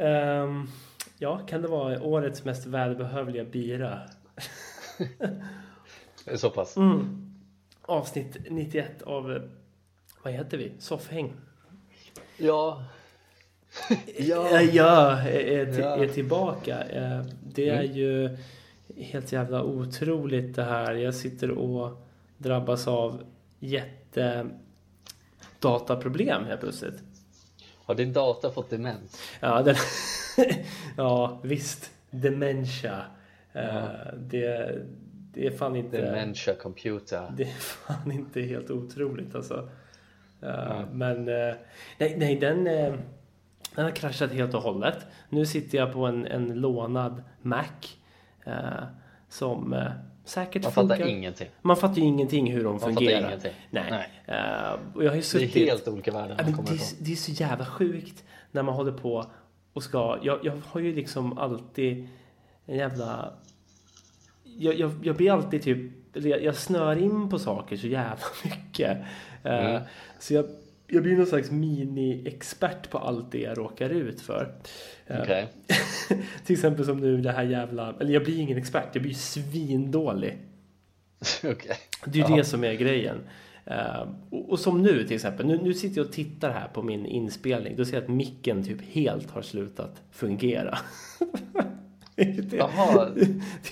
Ehm, ja, kan det vara årets mest välbehövliga bira? Så pass? Mm. Avsnitt 91 av, eh, vad heter vi? Soffhäng. Ja. Ja, ja är, Ja. är tillbaka. Eh, Det är Mm. ju helt jävla otroligt det här. Jag sitter och drabbas av jätte dataproblem helt plötsligt. Har din data fått demens? Ja, den, ja visst. Dementia. Eh, Ja. Det, det är fan inte... Dementia computer. Det är fan inte helt otroligt alltså. Eh, Ja. Men eh, nej, nej den, den har kraschat helt och hållet. Nu sitter jag på en, en lånad Mac. som säkert Man funkar. fattar ingenting. Man fattar ju ingenting hur de Man fungerar. Nej. Nej. Och jag har ju Det är suttit... helt olika världar man kommer det, ifrån. är, det är så jävla sjukt när man håller på och ska... Jag, jag har ju liksom alltid en jävla... Jag, jag, jag blir alltid typ... Jag, jag snör in på saker så jävla mycket. Eh, Mm. Så jag, jag blir någon slags mini-expert på allt det jag råkar ut för. Eh, Okej. Till exempel som nu det här jävla... Eller jag blir ingen expert, jag blir svindålig. Okej. Det är ju det som är grejen. Eh, och, och som nu till exempel, nu, nu sitter jag och tittar här på min inspelning. Då ser jag att micken typ helt har slutat fungera. det, Jaha.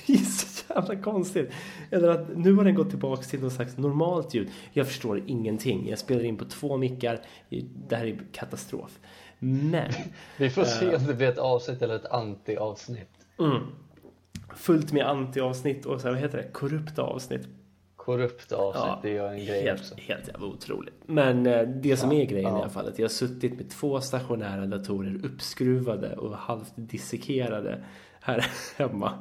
det är så jävla konstigt. Eller att nu har den gått tillbaka till något slags normalt ljud. Jag förstår ingenting. Jag spelar in på två mickar. Det här är katastrof. Men Vi får se om det blir ett avsnitt eller ett anti-avsnitt. mm, fullt med anti-avsnitt och så här, vad heter det? Korrupta avsnitt. Korrupt avsnitt, Ja, det gör en grej helt, också. Helt jävla otroligt. Men eh, det som är grejen ja. i alla fall att jag har suttit med två stationära datorer uppskruvade och halvt dissekerade här hemma.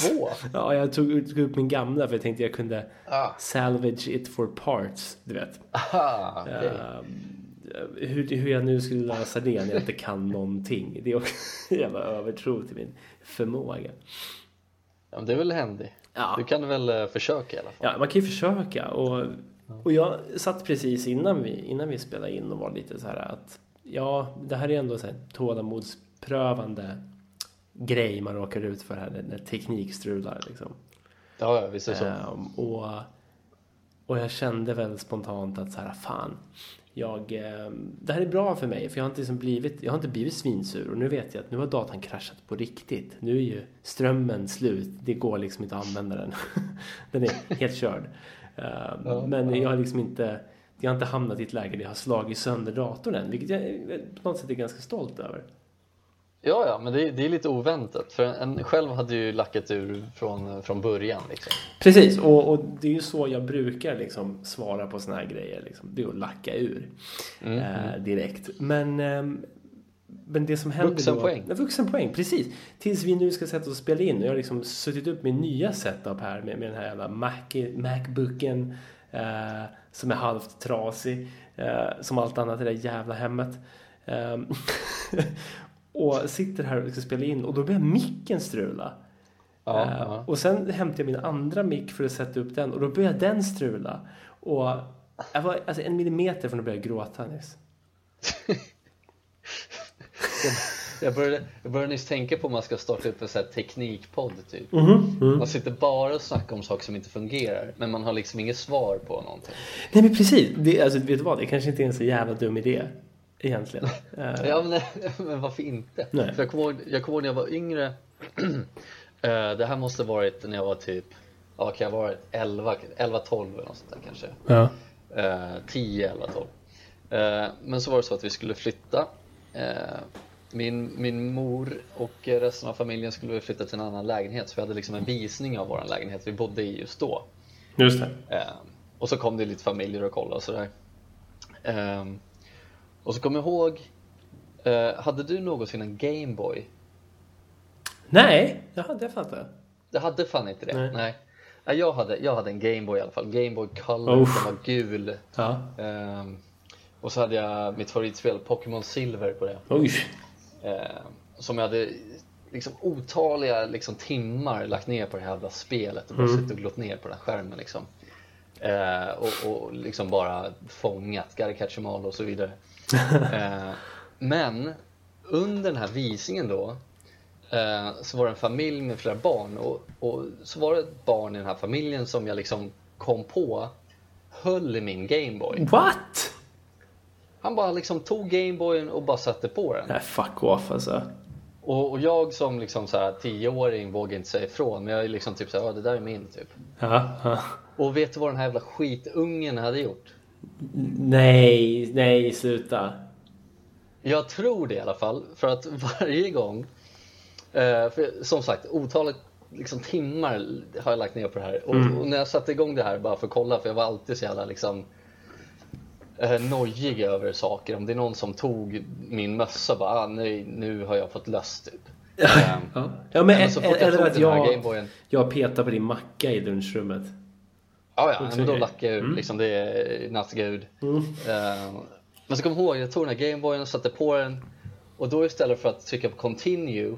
Två? Ja, jag tog, tog upp min gamla för jag tänkte jag kunde Ah. salvage it for parts, du vet. Aha, okej. Eh, hur, hur jag nu skulle lösa det när jag inte kan någonting. Det är också en jävla övertro till min förmåga. Ja, men det är väl händigt. Ja. Du kan väl eh, försöka i alla fall. Ja, man kan ju försöka. Och, och jag satt precis innan vi, innan vi spelade in och var lite så här att ja, det här är ändå så här tålamodsprövande grej man råkar ut för här när, teknik strular liksom. Ja, visst är det så. Ehm, och, och jag kände väl spontant att så här, fan, jag, ehm, det här är bra för mig för jag har inte liksom blivit, jag har inte blivit svinsur och nu vet jag att nu har datan kraschat på riktigt. Nu är ju strömmen slut, det går liksom inte att använda den. den är helt körd. Ehm, Ja, men ja. jag har liksom inte, jag har inte hamnat i ett läge där jag har slagit sönder datorn än, vilket jag på något sätt är ganska stolt över. Ja, ja, men det är, det är lite oväntat. För en, själv hade ju lackat ur från, från början. Liksom. Precis, och, och det är ju så jag brukar liksom svara på såna här grejer. Liksom. Det är att lacka ur Mm, eh, direkt. Men, ehm, men det som händer Vuxenpoäng. då... Vuxenpoäng, precis. Tills vi nu ska sätta oss och spela in. Och jag har liksom suttit upp med nya setup här med, med den här jävla Mac, Macbooken eh, som är halvt trasig. Eh, som allt annat i det där jävla hemmet. Och sitter här och ska spela in och då börjar micken strula. Ja, ja. Och sen hämtade jag min andra mick för att sätta upp den och då började den strula. Och jag var alltså en millimeter från att börja gråta nyss. Jag började, jag började nyss tänka på om man ska starta upp en sån här teknikpodd typ. Mm. Man sitter bara och snackar om saker som inte fungerar men man har liksom inget svar på någonting. Nej men precis, det, alltså, vet du vad? Det kanske inte är en så jävla dum idé egentligen. Eh, Ja men, men varför inte? Nej. För jag kommer ihåg, jag kommer ihåg när jag var yngre Eh, Det här måste varit när jag var typ Ja kan jag ha varit 11, 11 12 eller något sånt där kanske ja. Eh, 10, 11, 12 Eh, Men så var det så att vi skulle flytta Eh, min, min mor och resten av familjen skulle flytta till en annan lägenhet så vi hade liksom en visning av vår lägenhet vi bodde i just då Just det. Och så kom det lite familjer och kollade och sådär. Eh, och så kom jag ihåg, eh, hade du någonsin en Gameboy? Nej, det hade jag fattat. Det hade fan inte det. Nej. Nej. Jag, hade, jag hade en Gameboy i alla fall. Gameboy Color, Uff. den var gul. Ja. Eh, och så hade jag mitt favoritspel Pokémon Silver på det. Oj. Eh, som jag hade liksom otaliga liksom, timmar lagt ner på det här jävla spelet och bara suttit och glott ner på den här skärmen liksom. Eh, och, och liksom bara fångat, gotta catch 'em all och så vidare. Eh, men under den här visningen då eh, så var det en familj med flera barn och, och så var det ett barn i den här familjen som jag liksom kom på höll i min Gameboy. What? Han bara liksom tog Gameboyen och bara satte på den. Nej, fuck off alltså. Och, och jag som liksom så här tioåring vågar inte säga ifrån men jag är liksom typ såhär, det där är min typ. Ja, ja. Och vet du vad den här jävla skitungen hade gjort? Nej, nej, sluta. Jag tror det i alla fall, för att varje gång, eh, för som sagt otalet liksom, timmar har jag lagt ner på det här och, och, när jag satte igång det här bara för att kolla, för jag var alltid så jävla liksom eh, nojig över saker. Om det är någon som tog min mössa bara, ah, nej, nu har jag fått löss typ. Eh, Ja, men, men eller att jag, jag petar på din macka i lunchrummet. Ja, ja, men då lackar jag ur. Liksom, det är nattgud. Eh, men så kom jag ihåg, jag tog den här Gameboyen och satte på den. Och då istället för att trycka på continue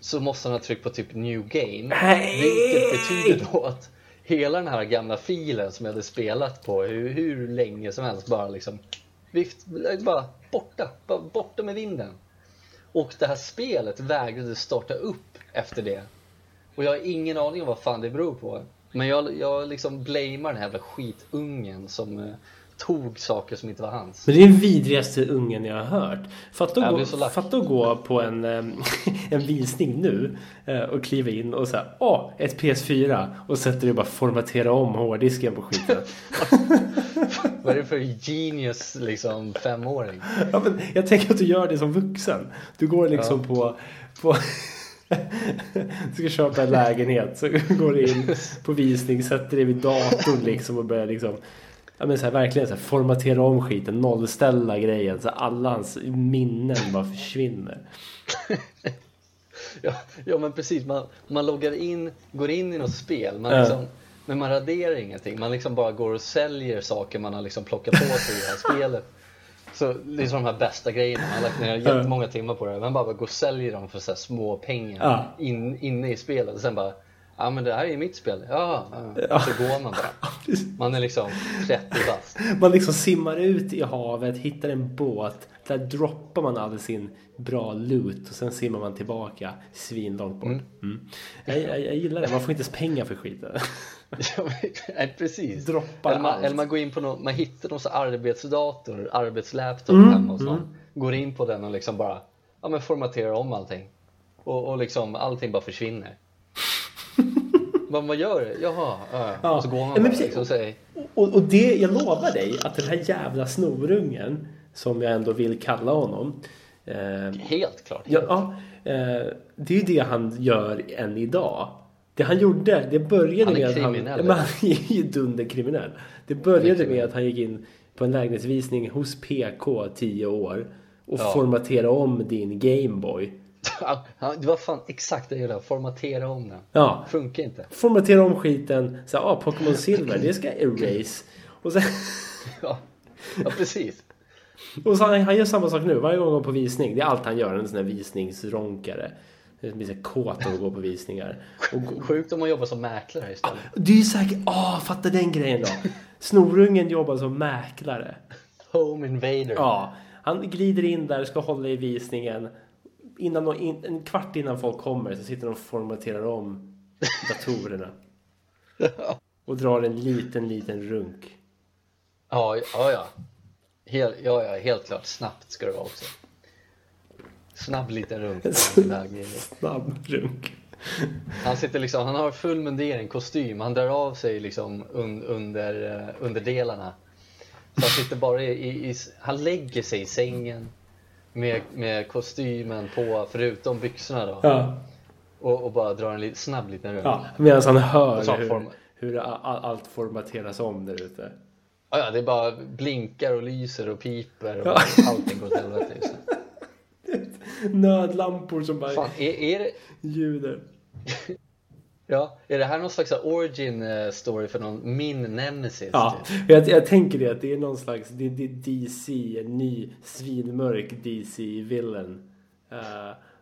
så måste han ha tryckt på typ new game. Nej! Vilket betyder då att hela den här gamla filen som jag hade spelat på hur, hur länge som helst bara liksom vift, bara borta, bara borta med vinden. Och det här spelet vägrade starta upp efter det. Och jag har ingen aning om vad fan det beror på. Men jag, jag liksom blamear den här jävla skitungen som eh, tog saker som inte var hans. Men det är den vidrigaste ungen jag har hört. Fatta att gå, fatta att gå på en, en visning nu eh, och kliva in och säga åh, ett PS4 och sätter dig och bara formatera om hårddisken på skiten. Vad är det för genius liksom femåring? ja, men jag tänker att du gör det som vuxen. Du går liksom på, på du ska köpa en lägenhet så går du in på visning, sätter dig vid datorn liksom och börjar liksom Ja men så här, verkligen så här, formatera om skiten, nollställa grejen så alla hans minnen bara försvinner. Ja, ja men precis, man, man loggar in, går in i något spel, man liksom, men man raderar ingenting. Man liksom bara går och säljer saker man har liksom plockat på sig i det här spelet. Så det är som de här bästa grejerna, man har lagt ner jättemånga timmar på det. Man bara går och säljer dem för så små pengar Ja. in, inne i spelet. Och sen bara, ja men det här är ju mitt spel. Ja, ja. Och så går man bara. Man är liksom 30 bast. Man liksom simmar ut i havet, hittar en båt. Där droppar man all sin bra loot och sen simmar man tillbaka svinlångt bort. Mm. Jag, jag, jag gillar det. Man får inte ens pengar för skiten. Ja, nej, precis. Droppar eller, man, allt. eller man går in på någon, man hittar någon arbetsdator, arbetslaptop Mm, hemma och sånt. Går in på den och liksom bara ja, men formaterar om allting. Och, och liksom allting bara försvinner. Vad man gör? Jaha, ja. Ja. och så går man Ja, men precis. liksom säger Och, och det, jag lovar dig att den här jävla snorungen, som jag ändå vill kalla honom. Eh, helt klart. Ja, ja eh, det är ju det han gör än idag. Det han gjorde, det började är med att han... kriminell. Ja, men han är ju dunderkriminell. Det är började med kriminell. att han gick in på en lägenhetsvisning hos PK 10 år och Ja. formaterade om din Gameboy. Ja, det var fan exakt det jag gjorde, formatera om den. Ja, Funkar inte. formatera om skiten. Så här, ah, Pokémon Silver, det ska erase. Och sen, Ja, ja precis. och så han, han gör samma sak nu, varje gång han går på visning. Det är allt han gör, en sån här visningsronkare. Det blir så kåt av att gå på visningar. Och Sjukt om man jobbar som mäklare istället. Du är säkert... Åh, fatta den grejen då. Snorungen jobbar som mäklare. Home invader. Ja, han glider in där, ska hålla i visningen. Innan, de- in, en kvart innan folk kommer så sitter de och formaterar om datorerna. Och drar en liten, liten runk. Ja, ja, ja. Helt, ja, ja, helt klart. Snabbt ska det vara också. Snabb liten runk. Snabb runk. Han sitter liksom, han har full mundering, kostym, han drar av sig liksom un, under, eh, underdelarna. Så han sitter bara i, i, i, han lägger sig i sängen med, med kostymen på, förutom byxorna då. Ja, Och, och bara drar en li, snabb liten runk. ja. medan han hör hur, form- hur allt formateras om där ute. Ja, ja, det bara blinkar och lyser och piper och Ja. allting går åt helvete just nu. Nödlampor som bara Fan, är, är det... ljuder. Ja, är det här någon slags origin eh, story för någon min nemesis? Ja, typ? jag, jag tänker det att det är någon slags det, det DC, en ny svinmörk DC-villain. Uh,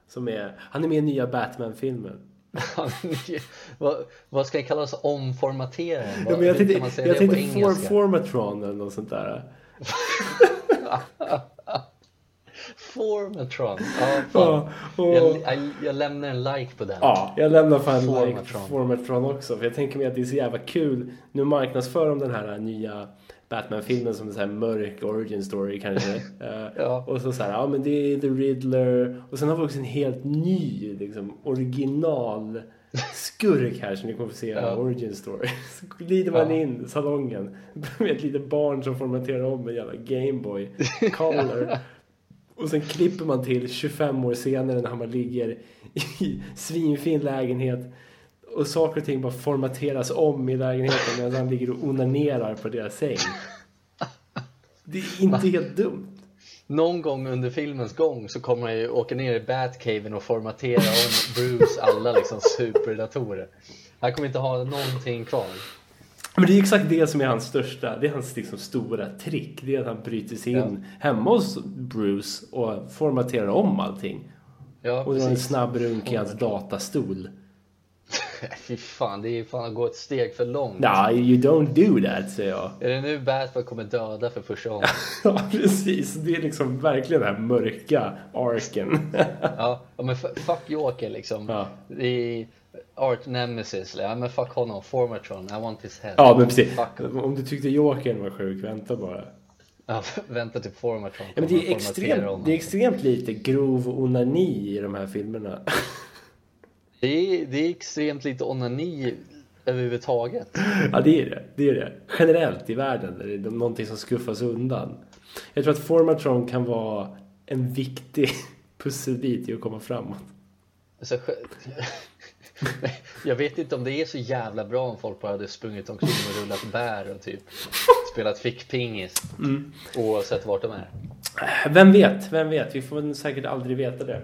som är, han är med i nya Batman-filmen. Vad, vad ska jag kalla oss? Omformateraren? Ja, jag tänkte, jag tänkte for? Formatron eller något sånt där. Formatron. Ja, fan. Ja, och- Jag, jag, jag lämnar en like på den. Ja, jag lämnar fan like Formatron. på Formatron också. För jag tänker mig att det är så jävla kul. Nu marknadsför de den här nya Batman-filmen som en sån här mörk origin story kanske. Eh, Ja. Och så så här, ja men det är The Riddler. Och sen har vi också en helt ny, liksom, original skurk här som ni kommer få se Ja. origin story. Så glider man Ja. in i salongen med ett litet barn som formaterar om en jävla Gameboy Color. Och sen klipper man till 25 år senare när man ligger i svinfin lägenhet och saker och ting bara formateras om i lägenheten medan han ligger och onanerar på deras säng. Det är inte helt dumt. Någon gång under filmens gång så kommer han ju åka ner i Batcaven och formatera om Bruce alla liksom superdatorer. Han kommer inte ha någonting kvar. Men det är exakt det som är hans största, det är hans liksom stora trick. Det är att han bryter sig in hemma hos Bruce och formaterar om allting. Ja, Och drar en snabb runk i hans datastol. Fy fan, det är fan att gå ett steg för långt. Nej, you don't do that, säger jag. Är det nu Batman kommer döda för första gången? Ja, precis. Det är liksom verkligen den här mörka arken. Ja, men fuck Joker liksom. Ja. Det är Art Nemesis. Ja men fuck honom. Formatron. I want his head. Ja, men precis. Fuck. Om du tyckte Jokern var sjuk, vänta bara. Ja, vänta till Formatron. Ja, men det, är extremt, det är extremt lite grov onani i de här filmerna. Det är, det är extremt lite onani överhuvudtaget. Ja, det är det. det är det. Generellt i världen är det någonting som skuffas undan. Jag tror att Formatron kan vara en viktig pusselbit i att komma framåt. Alltså, jag vet inte om det är så jävla bra om folk bara hade sprungit omkring och rullat bär och typ spelat fickpingis. Mm. Oavsett vart de är. Vem vet? Vem vet? Vi får säkert aldrig veta det.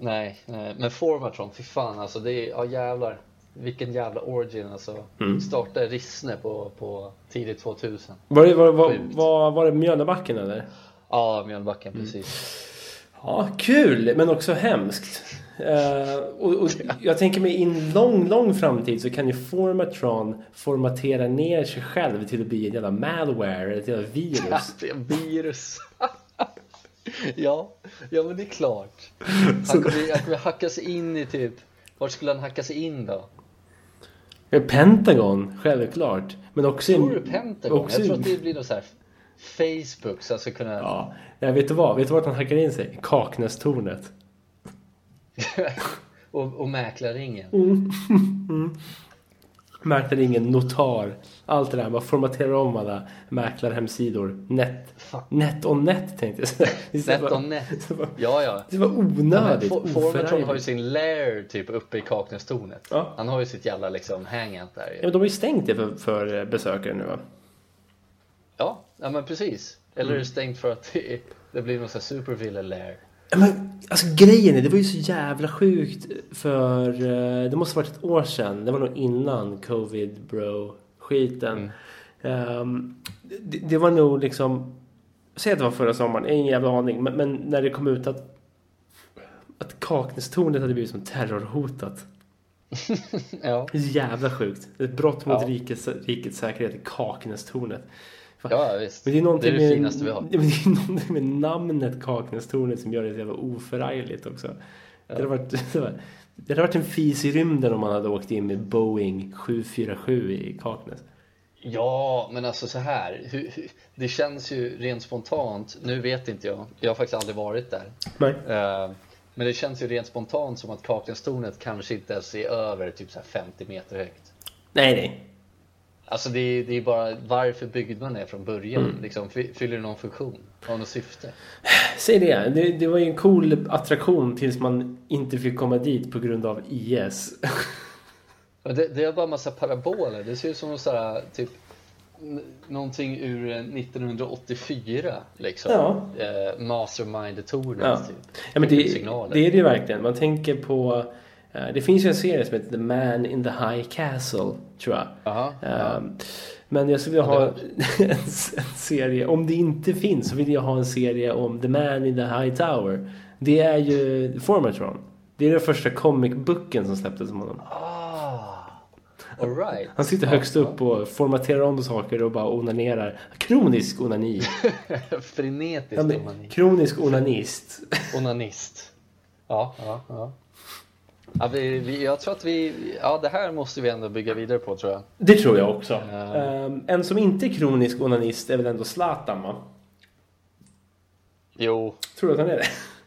Nej, nej, men Formatron, fy fan alltså. Det är, ja jävlar. Vilken jävla origin alltså. Mm. Startade Rissne på, på tidigt 2000. Var det, var, var, var, var det Mjölnebacken eller? Ja, Mjölnbacken Mm. precis. Ja, kul men också hemskt. Eh, och, och jag tänker mig i en lång, lång framtid så kan ju Formatron formatera ner sig själv till att bli en jävla malware, ett jävla virus. Det är virus. ja, ja men det är klart. Han kommer, han kommer hacka sig in i typ, vart skulle han hacka sig in då? Pentagon, självklart. Men också... Tror du Pentagon? också- Jag tror att det blir något så här Facebook så han ska kunna Ja, nej, vet du vad? Vet du vart han hackar in sig? Kaknästornet. och, och mäklarringen. Mäklare ingen notar. Allt det där. Man formaterar om alla mäklarhemsidor. Net. Fan. Net on net tänkte jag säga. Är Net on net. bara- Ja, ja. Det var Ja, onödigt. Formatron har ju sin lair typ uppe i Kaknästornet. Ja. Han har ju sitt jävla liksom hangout där Ja, men de har ju stängt det för, för besökare nu va? Ja, ja men precis. Eller Mm. är det stängt för att det, det blir någon sån här supervillain lair? Men, alltså grejen är, det var ju så jävla sjukt för eh, det måste varit ett år sedan. Det var nog innan covid bro skiten. Ehm, det, det var nog liksom, säg att det var förra sommaren, ingen jävla aning. Men, men när det kom ut att att Kaknästornet hade blivit som terrorhotat. Ja, Det är så jävla sjukt. Ett brott mot Ja. rikets, rikets säkerhet i Kaknästornet. Ja visst. Men det är någonting det, är det med, finaste vi har. Ja, det är någonting med namnet Kaknästornet som gör det så jävla oförargligt också. Varit, det, hade varit, det hade varit en fis i rymden om man hade åkt in med Boeing 747 i Kaknäs. Ja, men alltså så här. Det känns ju rent spontant. Nu vet inte jag. Jag har faktiskt aldrig varit där. Nej. Eh, men det känns ju rent spontant som att Kaknästornet kanske inte ens är över typ så här 50 meter högt. Nej, nej. Alltså det är, det är bara varför byggde man det från början? Mm. Liksom, fy- fyller det någon funktion? Har något syfte? Säg det. det. Det var ju en cool attraktion tills man inte fick komma dit på grund av IS. Det, det är bara massa paraboler. Det ser ut som så här, typ någonting ur eh, 1984 liksom. Ja. Eh, Mastermind-tornet Ja. typ. Ja, det, det är det ju verkligen. Man tänker på... eh, det finns ju en serie som heter The Man in the High Castle, tror jag. Jaha, ja. Ehm, Men jag skulle vilja Ja, ha en, en serie. Om det inte finns så vill jag ha en serie om The Man in the High Tower. Det är ju Formatron. Det är den första comic booken som släpptes om honom. Ah. All right. Han sitter högst upp och formaterar om saker och bara onanerar. Kronisk onani. Frenetisk Ja, onani. kronisk onanist. Onanist. Ja, ja, ja. Ja vi, vi, jag tror att vi, ja det här måste vi ändå bygga vidare på tror jag. Det tror jag också. Ja. Ehm, en som inte är kronisk onanist är väl ändå Zlatan va? Jo, Tror du att han är det?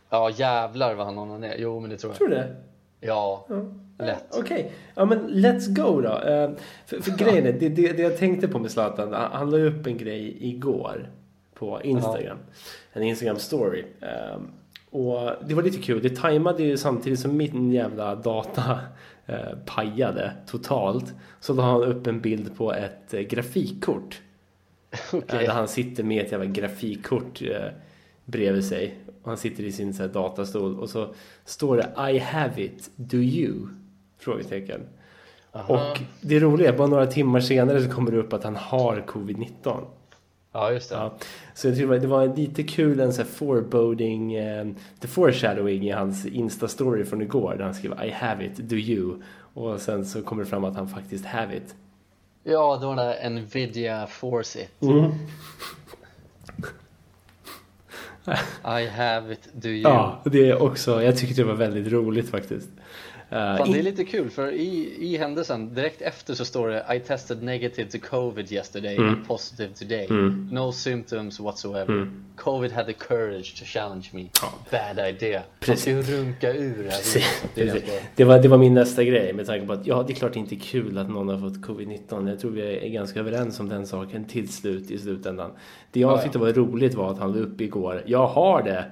ja jävlar vad han onanerar. Jo men det tror jag. Tror du det? Ja, Ja. lätt. Okej, ja men let's go då. Ehm, för för grejen är, det, det, det jag tänkte på med Zlatan, han, han la upp en grej igår på Instagram. En Instagram story. Ehm, och det var lite kul, det tajmade ju samtidigt som min jävla data eh, pajade totalt. Så la han upp en bild på ett eh, grafikkort. Okej. Eh, Där han sitter med ett jävla grafikkort eh, bredvid sig. Och han sitter i sin så här, datastol och så står det I have it, do you? Frågetecken. Aha. Och det roliga är bara några timmar senare så kommer det upp att han har covid-19. Ja, just det. Ja, så jag tror det var lite kul en sån här foreboding, eh, the foreshadowing i hans Insta-story från igår där han skrev I have it, do you? Och sen så kommer det fram att han faktiskt have it. Ja, det var den där Nvidia Force It. Mm. I have it, do you? Ja, det är också, jag tyckte det var väldigt roligt faktiskt. Eh, Fan, det är lite kul för i, i händelsen direkt efter så står det I tested negative to covid yesterday and positive today. Mm. No symptoms whatsoever. Covid had the courage to challenge me. Bad idea. Man Precis. ska ju runka ur det Precis. Det Precis. Det var, det var min nästa grej med tanke på att ja, det är klart inte är kul att någon har fått covid-19. Jag tror vi är ganska överens om den saken till slut i slutändan. Det jag Ja, ja. tyckte var roligt var att han la upp igår. Jag har det!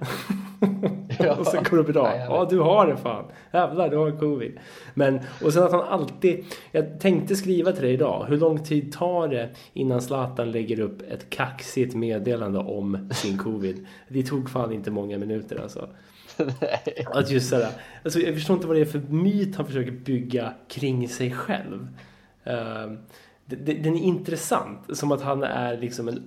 Ja. och sen går det bra. Vet. Ja, du har det fan. Jävlar, du har covid. Men, och sen att han alltid... Jag tänkte skriva till dig idag. Hur lång tid tar det innan Zlatan lägger upp ett kaxigt meddelande om sin covid? Det tog fan inte många minuter alltså. Nej. Att just sådär, alltså jag förstår inte vad det är för myt han försöker bygga kring sig själv. Det- den är intressant, som att han är liksom en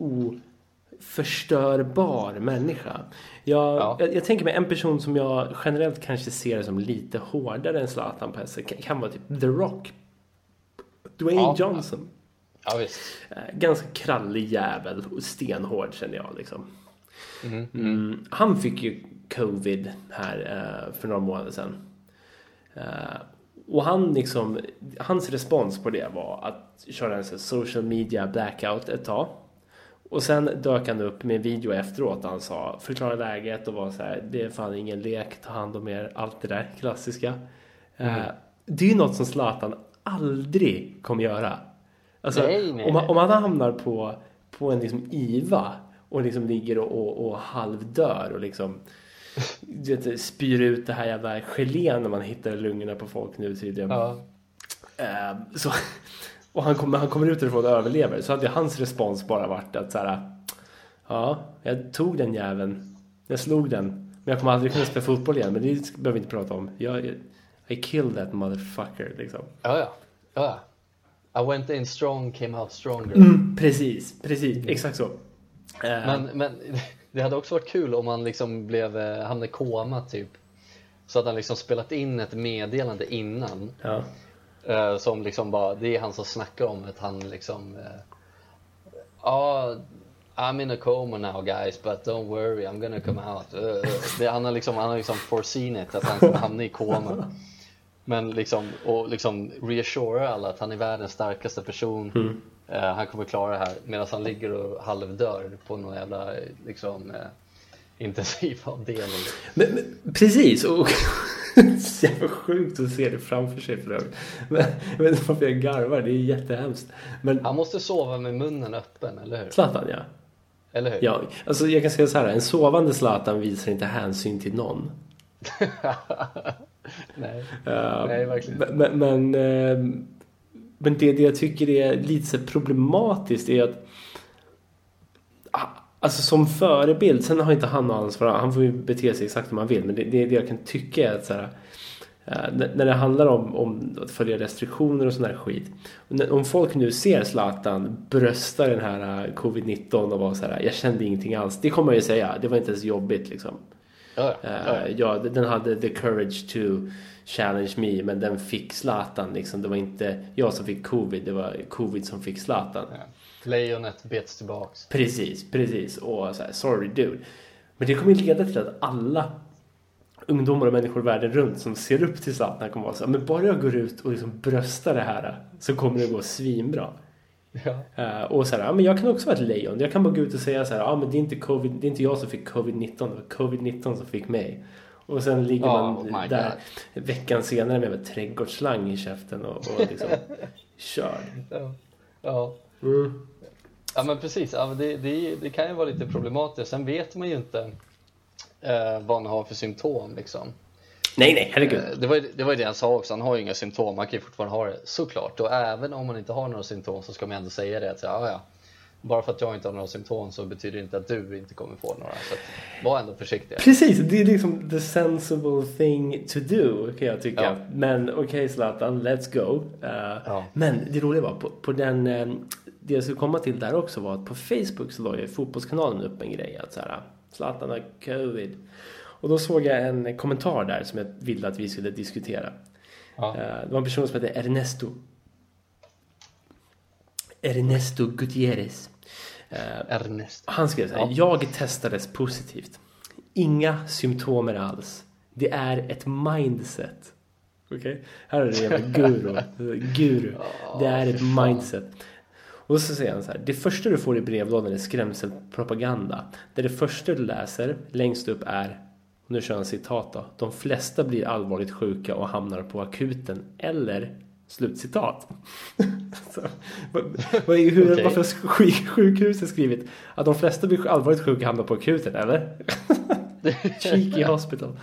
oförstörbar människa. Jag, Ja. jag, jag tänker mig en person som jag generellt kanske ser som lite hårdare än Zlatan på hästen, kan, kan vara typ The Rock. Dwayne Ja. Johnson. Ja, visst. Eh, ganska krallig jävel och stenhård känner jag liksom. Mhm. Mm, han fick ju covid här eh, för några månader sedan. Eh, och han liksom, hans respons på det var att köra en social media blackout ett tag. Och sen dök han upp med en video efteråt där han sa, förklara läget och var så här, det är fan ingen lek, ta hand om er, allt det där klassiska. Eh, det är ju något som Zlatan aldrig kommer göra. Alltså, Nej, nej, om, om han hamnar på, på en liksom IVA och liksom ligger och, och, och halvdör och liksom vet, spyr ut det här jävla gelén när man hittar lungorna på folk nu tydligen. Ja. Eh, så, och han kommer, han kommer ut därifrån och överlever. Så hade hans respons bara varit att så här, ja, jag tog den jäveln. Jag slog den. Men jag kommer aldrig kunna spela fotboll igen. Men det behöver vi inte prata om. Jag, I killed that motherfucker liksom. Ja, ja. ja. I went in strong, came out stronger. Mm, precis, precis. Exakt så. Eh, Men, men det hade också varit kul om han liksom blev, eh, hamnade i koma typ. Så att han liksom spelat in ett meddelande innan. ja. Eh, som liksom bara, det är han som snackar om att han liksom eh, Ja, I'm in a coma now guys but don't worry I'm gonna come out. Eh, det, han har liksom, han har liksom foreseen it att han kommer hamna i koma. Men liksom, och liksom reassura alla att han är världens starkaste person. Eh, han kommer klara det här medan han ligger och halvdör på någon jävla liksom intensivavdelning. Men, men, precis, och så jävla sjukt att se det framför sig för övrigt. Men, jag vet inte varför jag garvar, det är jättehemskt. Men Han måste sova med munnen öppen, eller hur? Zlatan ja. Eller hur? ja. Alltså jag kan säga så här, en sovande Zlatan visar inte hänsyn till någon. Nej. Eh, Nej, verkligen. Men, men, eh, men det, det jag tycker är lite problematiskt är att Alltså som förebild, sen har inte han något ansvar, han får ju bete sig exakt som han vill. Men det, det, det jag kan tycka är att så här, eh, när det handlar om, om att följa restriktioner och sån här skit. Om folk nu ser Zlatan brösta den här eh, covid-19 och vara så här, jag kände ingenting alls. Det kommer man ju säga, det var inte ens jobbigt liksom. Ja, ja. Eh, ja, den hade the courage to challenge me, men den fick Zlatan liksom. Det var inte jag som fick covid, det var covid som fick Zlatan. Ja. Lejonet bets tillbaks. Precis, precis. Och så här, sorry dude. Men det kommer ju leda till att alla ungdomar och människor världen runt som ser upp till Zlatan kommer vara så här, men bara jag går ut och liksom bröstar det här så kommer det gå svinbra. Ja. Uh, och så här, ja, men jag kan också vara ett lejon. Jag kan bara gå ut och säga så här, ja men det är inte, COVID, det är inte jag som fick covid-19, det var covid-19 som fick mig. Och sen ligger Oh man där veckan senare med en trädgårdsslang i käften och, och liksom körd. Ja. Ja. Mm. Ja men precis, ja, men det, det, det kan ju vara lite problematiskt. Sen vet man ju inte eh, vad han har för symptom liksom. Nej, nej, herregud. Eh, Det var, ju- det var ju det han sa också, han har ju inga symptom, han kan ju fortfarande ha det såklart. Och även om man inte har några symptom så ska man ändå säga det att ja, ja, bara för att jag inte har några symptom så betyder det inte att du inte kommer få några. Så att, var ändå försiktig. Precis, det är liksom the sensible thing to do kan jag tycka. Ja. Men okej okay, Zlatan, let's go. Uh, Ja. Men det roliga var på, på den, eh, det jag skulle komma till där också var att på Facebook så la ju fotbollskanalen upp en grej att så här, Zlatan har covid. Och då såg jag en kommentar där som jag ville att vi skulle diskutera. Ja. Eh, Det var en person som hette Ernesto. Ernesto Gutierrez. Eh, Ernest. han skrev så här. Ja. Jag testades positivt. Inga symptomer alls. Det är ett mindset. Okej? Här är det en jävla guru. guru. Det är ett mindset. Och så säger han så här. Det första du får i brevlådan är skrämselpropaganda. Där det första du läser längst upp är nu kör han citat då. De flesta blir allvarligt sjuka och hamnar på akuten. Eller slutcitat. hur. Varför har sjuk- sjukhuset skrivit att de flesta blir allvarligt sjuka och hamnar på akuten? Eller? Cheeky hospital.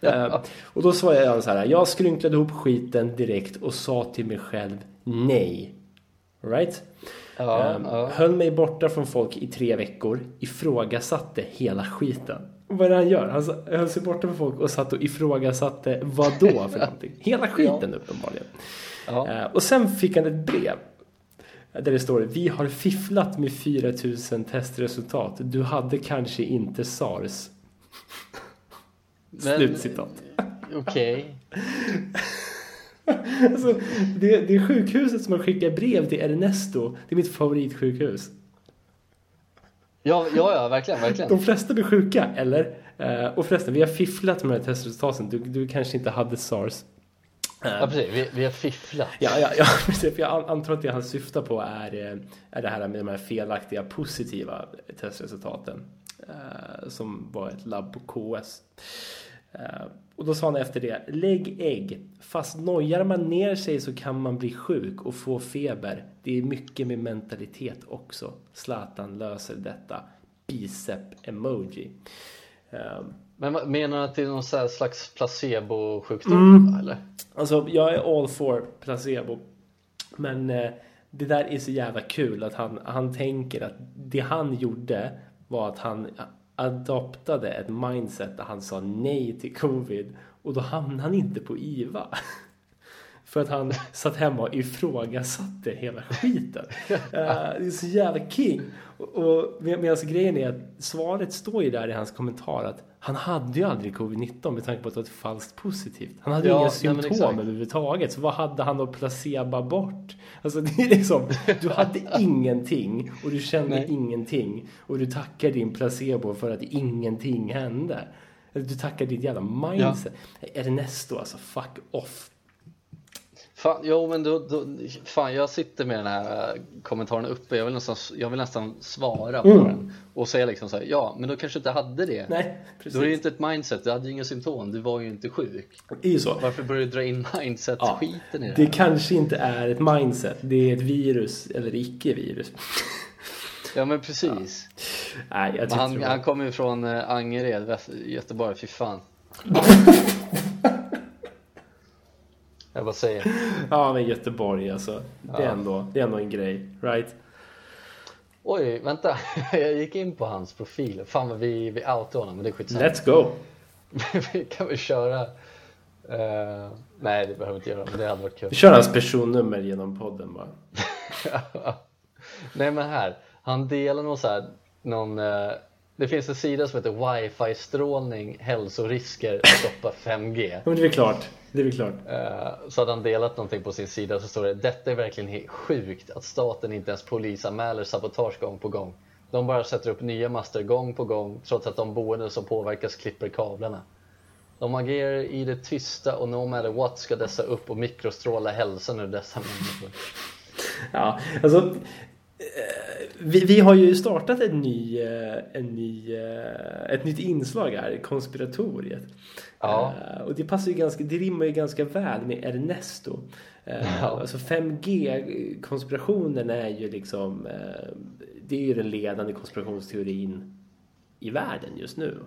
Eh, och då sa jag så här. Jag skrynklade ihop skiten direkt och sa till mig själv nej. Right? Ja, Ehm, ja. Höll mig borta från folk i tre veckor. Ifrågasatte hela skiten. Vad är det han gör? Han höll sig borta från folk och satt och ifrågasatte vad då för någonting? Hela skiten uppenbarligen. Ja. Eh, och sen fick han ett brev. Där det står Vi har fifflat med 4000 testresultat. Du hade kanske inte SARS. Men- Slutcitat. Okej. Alltså, det, det är sjukhuset som har skickat brev till Ernesto. Det är mitt favoritsjukhus. Ja, ja, ja, verkligen, verkligen. De flesta blir sjuka, eller? Eh, och förresten, vi har fifflat med de här testresultaten. Du, du kanske inte hade SARS. Eh, Ja, precis. Vi, vi har fifflat. Ja, ja, ja precis. För jag an- antar att det han syftar på är, eh, är det här med de här felaktiga positiva testresultaten. Eh, som var ett labb på KS. Eh, och då sa han efter det, lägg ägg. Fast nojar man ner sig så kan man bli sjuk och få feber. Det är mycket med mentalitet också. Zlatan löser detta. Bicep-emoji. Eh, Men menar du att det är någon slags placebo-sjukdom? Eller? Alltså, jag är all for placebo. Men eh, det där är så jävla kul att han, han tänker att det han gjorde var att han adoptade ett mindset där han sa nej till covid och då hamnade han inte på IVA. För att han satt hemma och ifrågasatte hela skiten. Eh, det är så jävla king. Och, och med- medan grejen är att svaret står ju där i hans kommentar att han hade ju aldrig covid-19 med tanke på att det var ett falskt positivt. Han hade Ja, inga symptom överhuvudtaget. Så vad hade han att placeba bort? Alltså det är liksom, du hade ingenting och du kände Nej. ingenting. Och du tackar din placebo för att ingenting hände. Du tackar ditt jävla mindset. Ernesto alltså, fuck off. Fan, jo men då, då, fan jag sitter med den här eh, kommentaren uppe, jag vill nästan, jag vill nästan svara på Mm. den och säga liksom så här, ja men då kanske inte hade det. Nej, precis. Då är det ju inte ett mindset, du hade ju inga symptom, du var ju inte sjuk. Det är ju så. Varför börjar du dra in mindset-skiten i det Det här? kanske inte är ett mindset. Det är ett virus eller icke-virus. Ja men precis. Nej, Men tyckte han, det han kommer ju från eh, Angered, Göteborg, fy fan. Jag bara säger. Ja, men Göteborg alltså. Det är, ändå, det är ändå en grej, right? Oj, vänta. Jag gick in på hans profil. Fan vad vi, vi outade honom, men det är skitsamma. Let's go! vi kan väl köra... eh, nej, det behöver vi inte göra, men det hade varit kul. Vi kör hans personnummer genom podden bara. nej, men här. Han delar någon så här, någon, eh, Det finns en sida som heter Wifi-strålning, hälsorisker, stoppa 5G. Ja, men det är klart. Det är klart. Eh, Så hade han delat någonting på sin sida så står det Detta är verkligen helt sjukt att staten inte ens polisanmäler sabotage gång på gång. De bara sätter upp nya master gång på gång trots att de boende som påverkas klipper kablarna. De agerar i det tysta och no matter what ska dessa upp och mikrostråla hälsan ur dessa människor. Ja, alltså. Vi, vi har ju startat en ny, eh, en ny, eh, ett nytt inslag här, konspiratoriet. Ja. Eh, Och det passar ju ganska, det rimmar ju ganska väl med Ernesto. Ja. Alltså 5G-konspirationen är ju liksom, det är ju den ledande konspirationsteorin i världen just nu.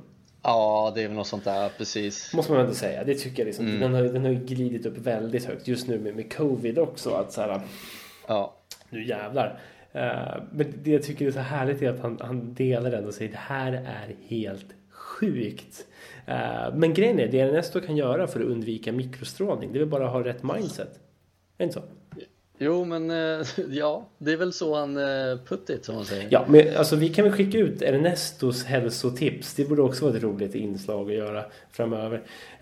Ja, det är väl något sånt där, precis. Måste man ändå säga. Det tycker jag liksom, Mm. den, har, den har glidit upp väldigt högt just nu med, med covid också. Att så här, Ja, nu jävlar. Eh, men det jag tycker är så härligt är att han, han delar den och säger det här är helt sjukt. Eh, men grejen är, det Ernesto kan göra för att undvika mikrostrålning, det är väl bara att ha rätt mindset. Är det inte så? jo men eh, ja, det är väl så han put it som man säger. Ja, men alltså vi kan väl skicka ut Ernestos hälsotips. Det borde också vara ett roligt inslag att göra framöver.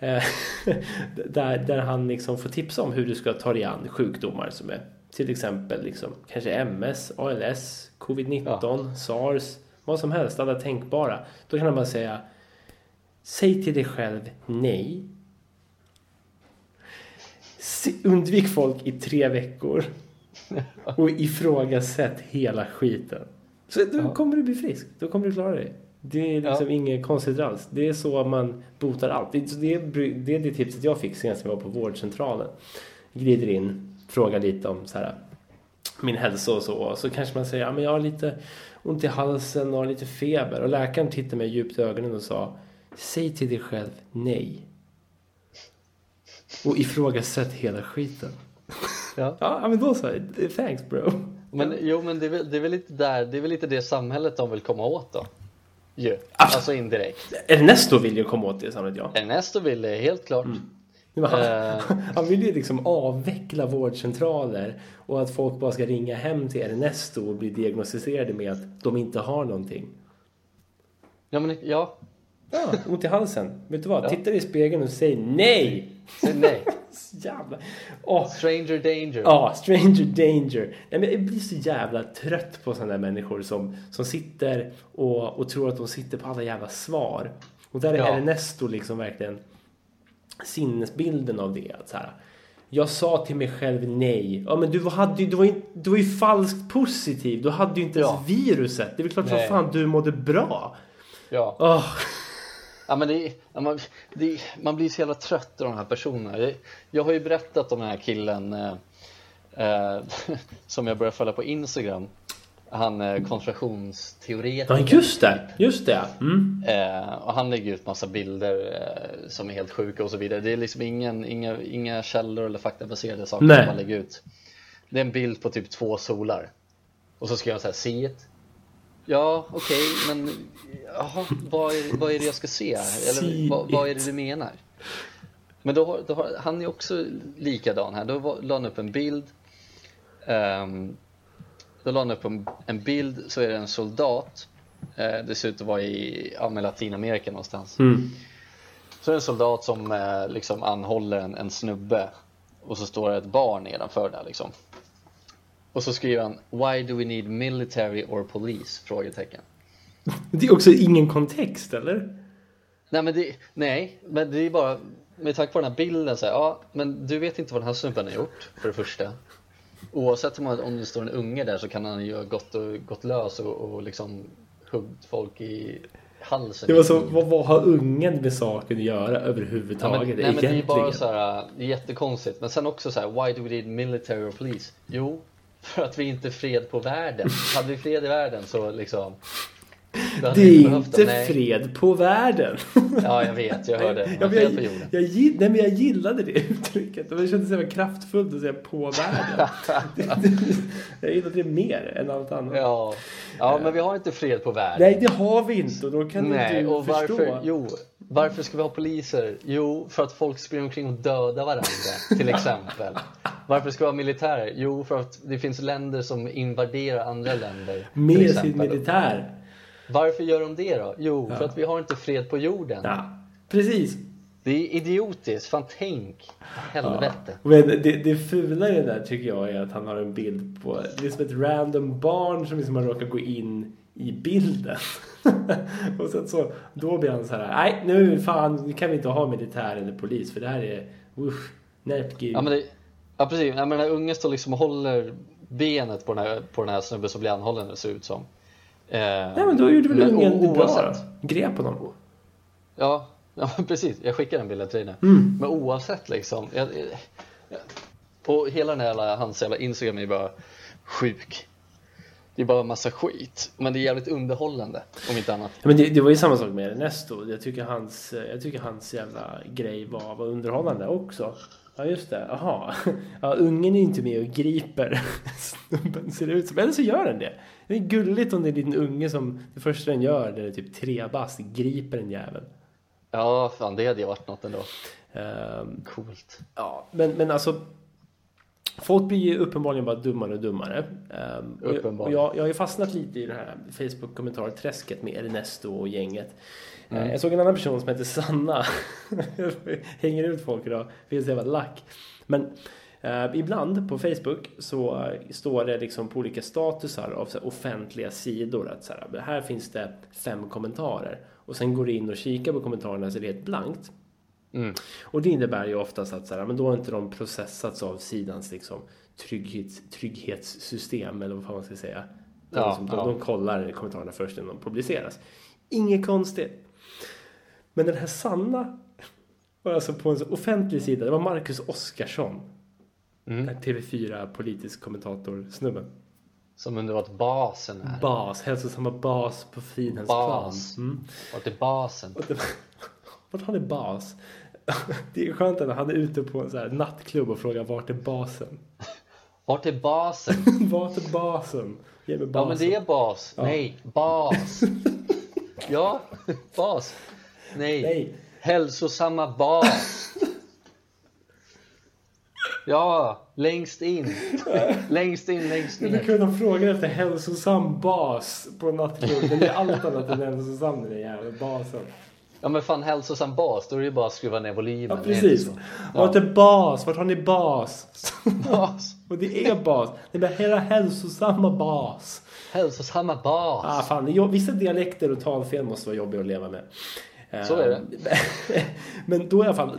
Där, där han liksom får tipsa om hur du ska ta dig an sjukdomar som är till exempel liksom, kanske MS, ALS, covid-19, SARS, vad som helst, alla tänkbara. Då kan han bara säga Säg till dig själv nej. Undvik folk i tre veckor. Och ifrågasätt hela skiten. Så då Ja. kommer du bli frisk. Då kommer du klara dig. Det är liksom Ja. inget konstigt alls. Det är så man botar allt. Det är det, det tipset jag fick senast jag var på vårdcentralen. Glider in, frågar lite om så här, min hälsa och så. Så kanske man säger ja, men jag har lite ont i halsen och har lite feber. Och läkaren tittade mig djupt i ögonen och sa Säg till dig själv nej. Och ifrågasätt hela skiten. Ja. Ja, men då så. Thanks bro. Men jo, men det är, väl, det är väl lite där, det är väl lite det samhället de vill komma åt då. Ju. Abs- Alltså indirekt. Ernesto vill ju komma åt det samhället, ja. Ernesto vill det, helt klart. Men Han, Eh. han vill ju liksom avveckla vårdcentraler och att folk bara ska ringa hem till Ernesto och bli diagnostiserade med att de inte har någonting. Ja, men ja, Ja, ont i halsen. Vet du vad? Ja. Titta i spegeln och säg nej! säg nej. Jävlar. Åh, Stranger danger. Ja, stranger danger. Nej, men jag blir så jävla trött på sådana där människor som, som sitter och, och tror att de sitter på alla jävla svar. Och där är Ja. Ernesto liksom verkligen sinnesbilden av det. Att så här, jag sa till mig själv nej. Ja, men du, hade, ju- du, var, ju, du var ju falskt positiv. Du hade ju inte Ja. ens viruset. Det är väl klart som fan du mådde bra. Ja. Åh, Ja, men det, ja, man, det, man blir så jävla trött av de här personerna. Jag, jag har ju berättat om den här killen eh, eh, som jag började följa på Instagram. Han eh, konspirationsteoretiker. ja, just det. Just det. Mm. Eh, och han lägger ut massa bilder eh, som är helt sjuka och så vidare. Det är liksom ingen, inga, inga källor eller faktabaserade saker Nej. som man lägger ut. Det är en bild på typ två solar. Och så skriver han så här, see it. Ja, okej, men jaha, vad, är, vad är det jag ska se här? Eller vad, vad är det du menar? Men då, har- då har, han är också likadan här. Då la han upp en bild. ehm, då la han upp en, en bild så är det en soldat. Eh, det ser ut att vara i ja, Latinamerika någonstans. Mm. Så är det en soldat som eh, liksom anhåller en, en snubbe. Och så står det ett barn nedanför där liksom. Och så skriver han Why do we need military or police? Frågetecken. Det är också ingen kontext, eller? Nej men det, nej, men det är bara med tanke på den här bilden så här, ja men du vet inte vad den här snubben har gjort för det första. Oavsett om, om det står en unge där så kan han ju ha gått, och, gått lös och, och liksom huggit folk i halsen. Det var så, vad, vad har ungen med saken att göra Ja, överhuvudtaget men, nej, men det är bara så här, det är jättekonstigt. Men sen också så här, why do we need military or police? Jo, för att vi inte är fred på världen. Hade vi fred i världen så liksom. Det är inte dem. Fred på världen. Ja, jag vet, jag hörde. På jag, jorden. jag, nej, men jag gillade det uttrycket. Det kändes så kraftfullt att säga på världen. Det- det- jag gillade det mer än allt annat. Ja, ja, men vi har inte fred på världen. Nej, det har vi inte och då kan Nej, du och förstå. varför, jo, varför ska vi ha poliser? Jo, för att folk springer omkring och dödar varandra, till exempel. Varför ska vi ha militärer? Jo, för att det finns länder som invaderar andra länder. Med sin militär. Varför gör de det då? Jo, för att vi har inte fred på jorden. Ja, precis. Det är idiotiskt. Fan tänk. Helvete. Men det, det fula i det där tycker jag är att han har en bild på, det är som ett random barn som liksom har råkat gå in i bilden. och sen så, då blir han så här, nej nu fan, nu kan vi inte ha militär eller polis för det här är, usch, närpgud. Ja, men det, ja precis. Nej, men när ungen står liksom och håller benet på den här, på den här snubben som blir anhållen, det ser ut som. Eh, nej men då gjorde väl ungen o- det bra oavsett. då. Grep honom. Ja, ja precis. Jag skickar den bilden till dig nu. Mm. Men oavsett liksom. Jag, jag, och hela den här jävla, hans jävla Instagram är bara sjuk. Det är bara en massa skit. Men det är jävligt underhållande om inte annat. Ja, men det, det var ju samma sak med Ernesto. Jag tycker hans, jag tycker hans jävla grej var, var underhållande också. Ja just det, jaha. Ja, ungen är inte med och griper snubben ser det ut som. Eller så gör den det. Det är gulligt om det är en liten unge som det första den gör, den är typ tre bast, griper en jävel. Ja, fan det hade ju varit något ändå. Ehm, Coolt. ja, men, men alltså. Folk blir ju uppenbarligen bara dummare och dummare. Ehm, och jag, och jag, jag har ju fastnat lite i det här Facebook-kommentarträsket med Ernesto och gänget. Mm. Eh, Jag såg en annan person som heter Sanna. Hänger ut folk idag. Finns det jävla lack. Men eh, ibland på Facebook så står det liksom på olika statusar av här, offentliga sidor att så här, här finns det fem kommentarer. Och sen går du in och kikar på kommentarerna så är det helt blankt. Mm. Och det innebär ju oftast att så här, men då har inte de processats av sidans liksom, trygghets, trygghetssystem eller vad fan man ska säga. De, Ja, liksom, de, ja. de kollar kommentarerna först innan de publiceras. Inget konstigt. Men den här Sanna var alltså på en offentlig sida. Det var Marcus Oskarsson. Mm. Den här TV4 politisk kommentator snubben. Som undrar vart basen är. Bas, hälsosamma bas på Fridhemsplan. Bas. Mm. Vart är basen? Vart han är bas? Det är skönt att han är ute på en så här nattklubb och frågar vart är basen? Vart är basen? Vart är basen? Ge mig basen. Ja men det är bas. Nej, bas. Ja, bas. Nej. Nej. Hälsosamma bas. Ja, längst in. Längst in, längst Det ner. kul att de frågar efter hälsosam bas på en nattklubb. Den är allt annat än hälsosam den jävla basen. Ja men fan hälsosam bas, då är det ju bara att skruva ner volymen. Ja det precis. Vart är bas? Vart har ni bas? Bas. Och det är bas. Det är hela hälsosamma bas. Hälsosamma bas. Ah, fan, vissa dialekter och talfel måste vara jobbiga att leva med. Så är det. Men då i alla fall,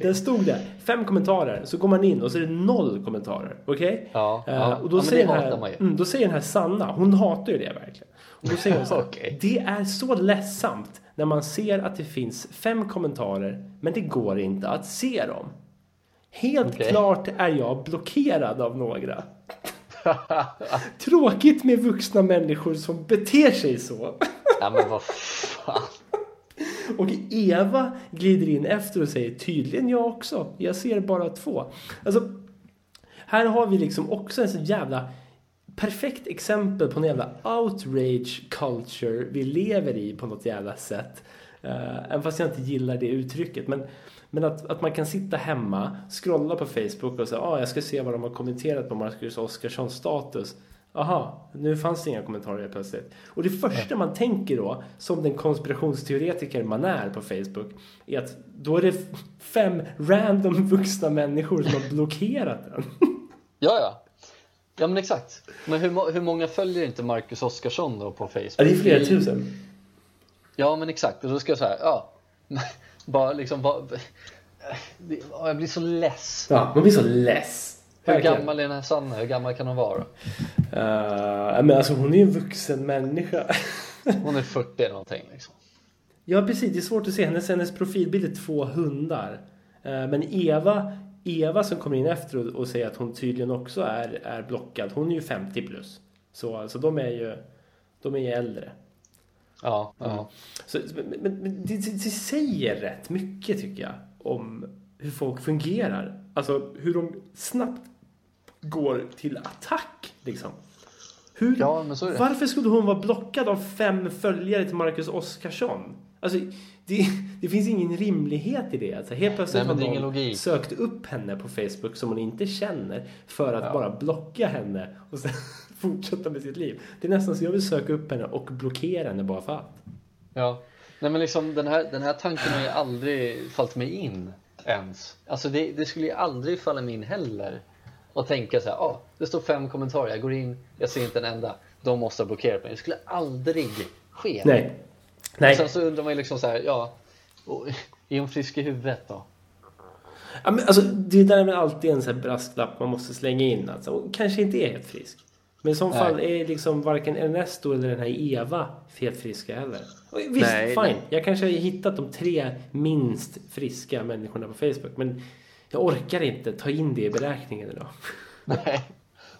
det stod det fem kommentarer, så går man in och så är det noll kommentarer. Okej? Ja, Eh, ja. och då, Ja, säger den här, mm, då säger den här Sanna, hon hatar ju det verkligen. Och då säger hon så här, Okej. Det är så ledsamt när man ser att det finns fem kommentarer, men det går inte att se dem. Helt Okej. klart är jag blockerad av några. Tråkigt med vuxna människor som beter sig så. Ja men vad fan. Och Eva glider in efter och säger tydligen jag också. Jag ser bara två. Alltså, här har vi liksom också en sån jävla perfekt exempel på en jävla outrage culture vi lever i på något jävla sätt. Uh, även fast jag inte gillar det uttrycket. Men, men att, att man kan sitta hemma, scrolla på Facebook och säga ah, jag ska se vad de har kommenterat på Marcus Oskarssons status. Aha, nu fanns det inga kommentarer helt plötsligt. Och det första man tänker då, som den konspirationsteoretiker man är på Facebook, är att då är det fem random vuxna människor som har blockerat den. Ja ja. Ja men exakt. Men hur, hur många följer inte Marcus Oskarsson då på Facebook? Ja, det är flera tusen. Ja men exakt. Och då ska jag säga, ja. Bara liksom, bara, jag blir så less. Ja, man blir så less. Hur gammal är den här Sanna? Hur gammal kan hon vara? Eh, men alltså hon är ju en vuxen människa. Hon är 40 eller någonting liksom. ja precis, det är svårt att se. Hennes, hennes profilbild är två hundar. Eh, men Eva, Eva som kommer in efter och, och säger att hon tydligen också är, är blockad. Hon är ju 50 plus. Så alltså, de är ju de är ju äldre. Ja, ja. Så, men men, det, det, säger rätt mycket tycker jag om hur folk fungerar. Alltså hur de snabbt går till attack. Liksom. Hur, Ja, men så är det. Varför skulle hon vara blockad av fem följare till Marcus Oskarsson? Alltså, det, det finns ingen rimlighet i det. Alltså, helt plötsligt Nej, har någon logik. sökt upp henne på Facebook som hon inte känner för att Ja. bara blocka henne och sen fortsätta med sitt liv. Det är nästan så jag vill söka upp henne och blockera henne bara för att. Ja, nej men liksom den här, den här tanken har ju aldrig fallit mig in ens. Alltså det, det skulle ju aldrig falla mig in heller. Och tänka så här, ah, det står fem kommentarer, jag går in, jag ser inte en enda. De måste ha blockerat mig. Det skulle aldrig ske. Nej. Och Nej. sen så undrar man ju liksom så här, ja, och, är hon frisk i huvudet då? Ja, men alltså, det där är väl alltid en sån här brasklapp man måste slänga in. Alltså, hon kanske inte är helt frisk. Men i så fall är liksom varken Ernesto eller den här Eva helt friska heller. Och Visst, Nej, fine. nej. Jag kanske har hittat de tre minst friska människorna på Facebook. Men jag orkar inte ta in det i beräkningen idag. Nej.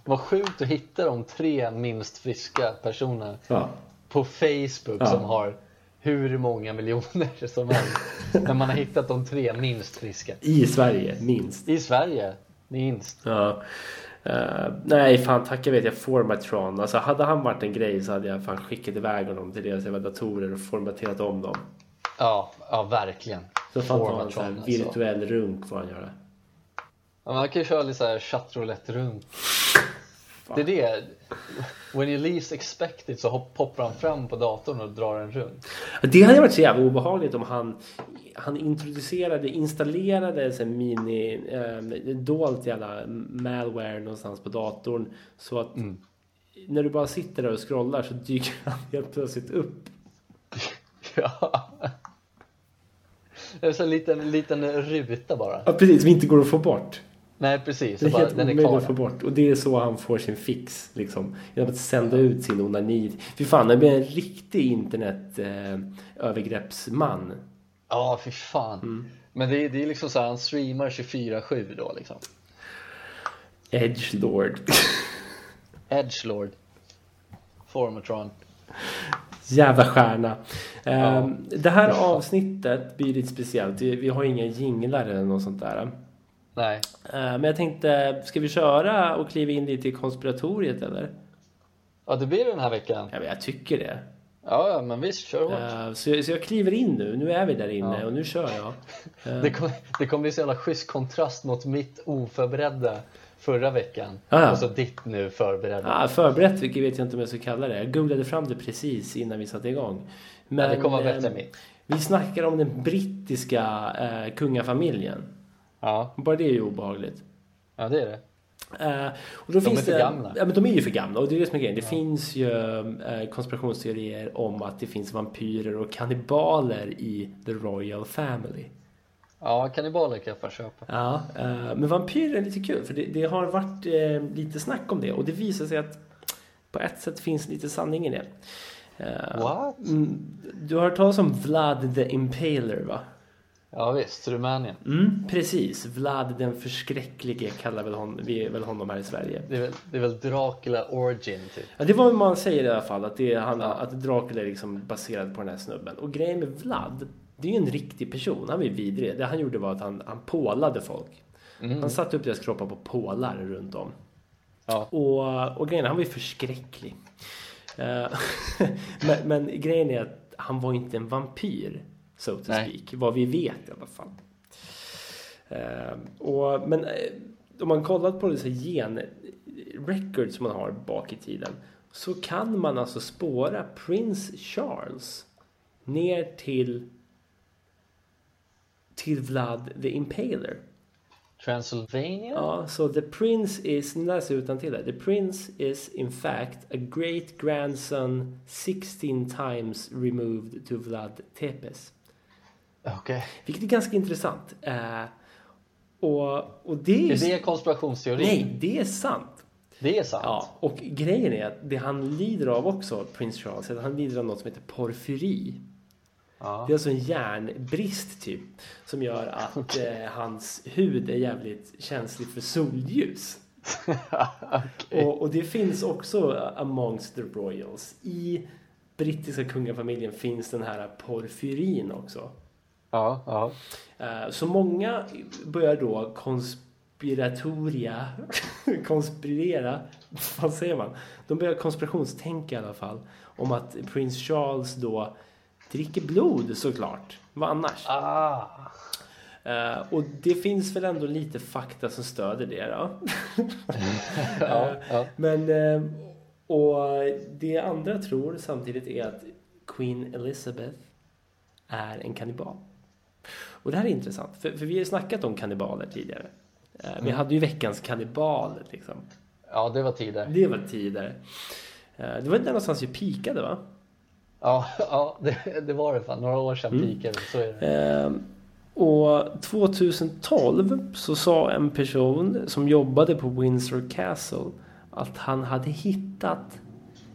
Vad sjukt att hitta de tre minst friska personerna Ja. på Facebook Ja. som har hur många miljoner som helst. Men man har hittat de tre minst friska. I Sverige, minst. I Sverige, minst. Ja. Eh, nej, fan tacka vet jag Formatron. Alltså hade han varit en grej så hade jag fan skickat iväg honom till deras jävla datorer och formaterat om dem. Ja, ja verkligen. Så fan ta en Formatron, här alltså. virtuell runk får han göra. Ja, man kan ju köra lite såhär chattroulette Det är det. When you least expect it så poppar han fram på datorn och drar en runt. Det hade varit så jävla obehagligt om han, han introducerade, installerade en mini, eh, dolt jävla malware någonstans på datorn. Så att Mm. när du bara sitter där och scrollar så dyker han helt plötsligt upp. Ja. Det är så en liten, liten ruta bara. Ja, precis, som inte går att få bort. Nej precis, Det är bara, helt den omöjligt att få bort. Och det är så han får sin fix. Liksom. Genom att sända ut sin onani. Fy fan, han blir en riktig internet eh. Ja, fy fan. Mm. Men det är, det är liksom så här, han streamar 24-7 då liksom. Edgelord. Edgelord. Formatron. Jävla stjärna. Ja. Ehm, Det här avsnittet blir lite speciellt. Vi vi har inga jinglar eller något sånt där. Nej. Ehm, Men jag tänkte, ska vi köra och kliva in lite i konspiratoriet eller? Ja, det blir det den här veckan. Ja, men jag tycker det. Ja, men visst, kör hårt. Ehm, Så jag, så jag kliver in nu. Nu är vi där inne Ja. och nu kör jag. Det kommer det kommer bli så jävla schysst kontrast mot mitt oförberedda förra veckan. Ja, ja. Och så ditt nu förberedda. Ja, förberett, vilket vet jag inte om jag ska kalla det. Jag googlade fram det precis innan vi satte igång. Men, ja, det kommer vara bättre ehm, än mitt. Vi snackar om den brittiska eh, kungafamiljen. Ja, Bara det är ju obehagligt. ja, det är det. Eh, och då De finns är för det, gamla. Ja, men de är ju för gamla och det är det som är grejen. Det finns ju eh, konspirationsteorier om att det finns vampyrer och kannibaler i the royal family. Ja, kannibaler kan jag fan köpa. Ja, eh, men vampyrer är lite kul för det, det har varit lite snack om det och det visar sig att på ett sätt finns lite sanning i det. What? mm, Du har hört talas om Vlad the Impaler va? Ja, visst, Rumänien. Mm, precis, Vlad den förskräcklige kallar väl hon, vi väl honom här i Sverige. Det är väl, det är väl Dracula Origin typ. Ja, det var vad man säger i alla fall, att, det är han, att Dracula är liksom baserad på den här snubben. Och grejen med Vlad, det är ju en riktig person. Han var ju vidrig. Det han gjorde var att han, han pålade folk. Han satte upp deras kroppar på pålar runt om. Ja. Och, och grejen är, han var ju förskräcklig. Eh, men, men grejen är att han var inte en vampyr, so to Nej. speak. Vad vi vet i alla fall. Eh, och, men eh, om man kollat på dessa gen-records man har bak i tiden så kan man alltså spåra Prince Charles ner till till Vlad the Impaler. Transylvania? Ja, så the prince is, nu läser jag utantill här. The prince is in fact a great grandson 16 times removed to Vlad Tepes. Okej. Vilket är ganska intressant. Eh, och, och det är ju... Är det konspirationsteori? Nej, det är sant. Det är sant? Ja, och grejen är att det han lider av också, Prince Charles, är att han lider av något som heter porfyri. Ja. Det är alltså en järnbrist typ som gör att eh, hans hud är jävligt känslig för solljus. Okej. Och, och det finns också amongst the royals. I brittiska kungafamiljen finns den här porfyrin också. Ja, ja. Eh, Så många börjar då konspiratoria, konspirera, vad säger man? De börjar konspirationstänka i alla fall om att prins Charles då dricker blod såklart. Vad annars? Ah. Eh, och det finns väl ändå lite fakta som stöder det då. Ja, ja. Men, eh, Och det andra tror samtidigt är att Queen Elizabeth är en kannibal. Och det här är intressant, för, för vi har ju snackat om kannibaler tidigare. Eh, Vi Mm. hade ju veckans kannibaler liksom. Ja, det var tider. Det var tidigare. Eh, Det var där någonstans vi pikade va? Ja, ja det, det var det fan. Några år sedan Mm. pikade vi, så är det. Ehm, Och 2012 så sa en person som jobbade på Windsor Castle att han hade hittat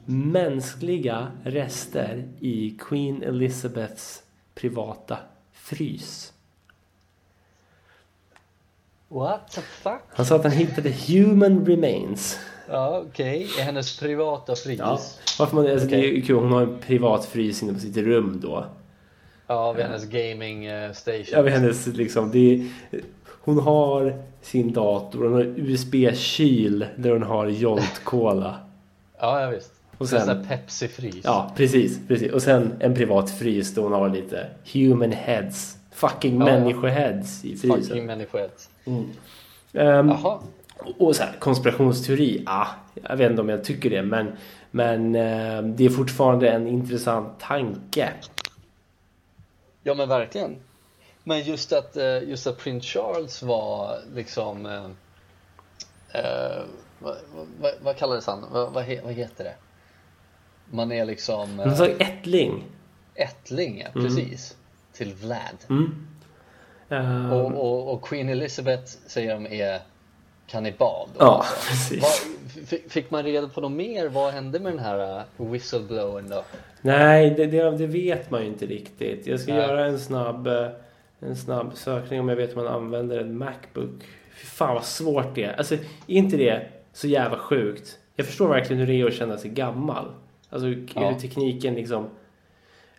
mänskliga rester i Queen Elizabeths privata frys. What the fuck? Han sa att han hittade human remains. Ja, okej. I hennes privata frys. Ja, Ja, varför man, alltså Det är kul, hon har en privat frys inne på sitt rum då. vid hennes gaming eh, station. Jag vet hennes liksom, det är, hon har sin dator, hon har USB-kyl där hon har Jolt Cola. Ja, ja visst. Och sen- sen Pepsi-frys. Ja, precis, precis. Och sen en privat frys där hon har lite human heads. Fucking Ja, människoheads i Fucking frysen. människohet. Ehm, Jaha. och så här, konspirationsteori, ah, jag vet inte om jag tycker det, men, men eh, det är fortfarande en intressant tanke. Ja, men verkligen. Men just att, eh, just att prins Charles var liksom... Eh, eh, vad, vad, vad kallades han? Vad, vad, vad heter det? Man är liksom Hon eh, ättling. ättling, ja, precis. Till Vlad. Mm. Ehm, Och, och, och Queen Elizabeth säger de är kannibal. Då, Ja, alltså. precis. F- fick man reda på något mer? Vad hände med den här uh, whistleblowern då? Nej, det, det, det vet man ju inte riktigt. Jag ska Nej. göra en snabb, eh, en snabb sökning om jag vet hur man använder en Macbook. Fy fan vad svårt det är. Alltså, är inte det så jävla sjukt? Jag förstår verkligen hur det är att känna sig gammal. Alltså Ja. hur tekniken liksom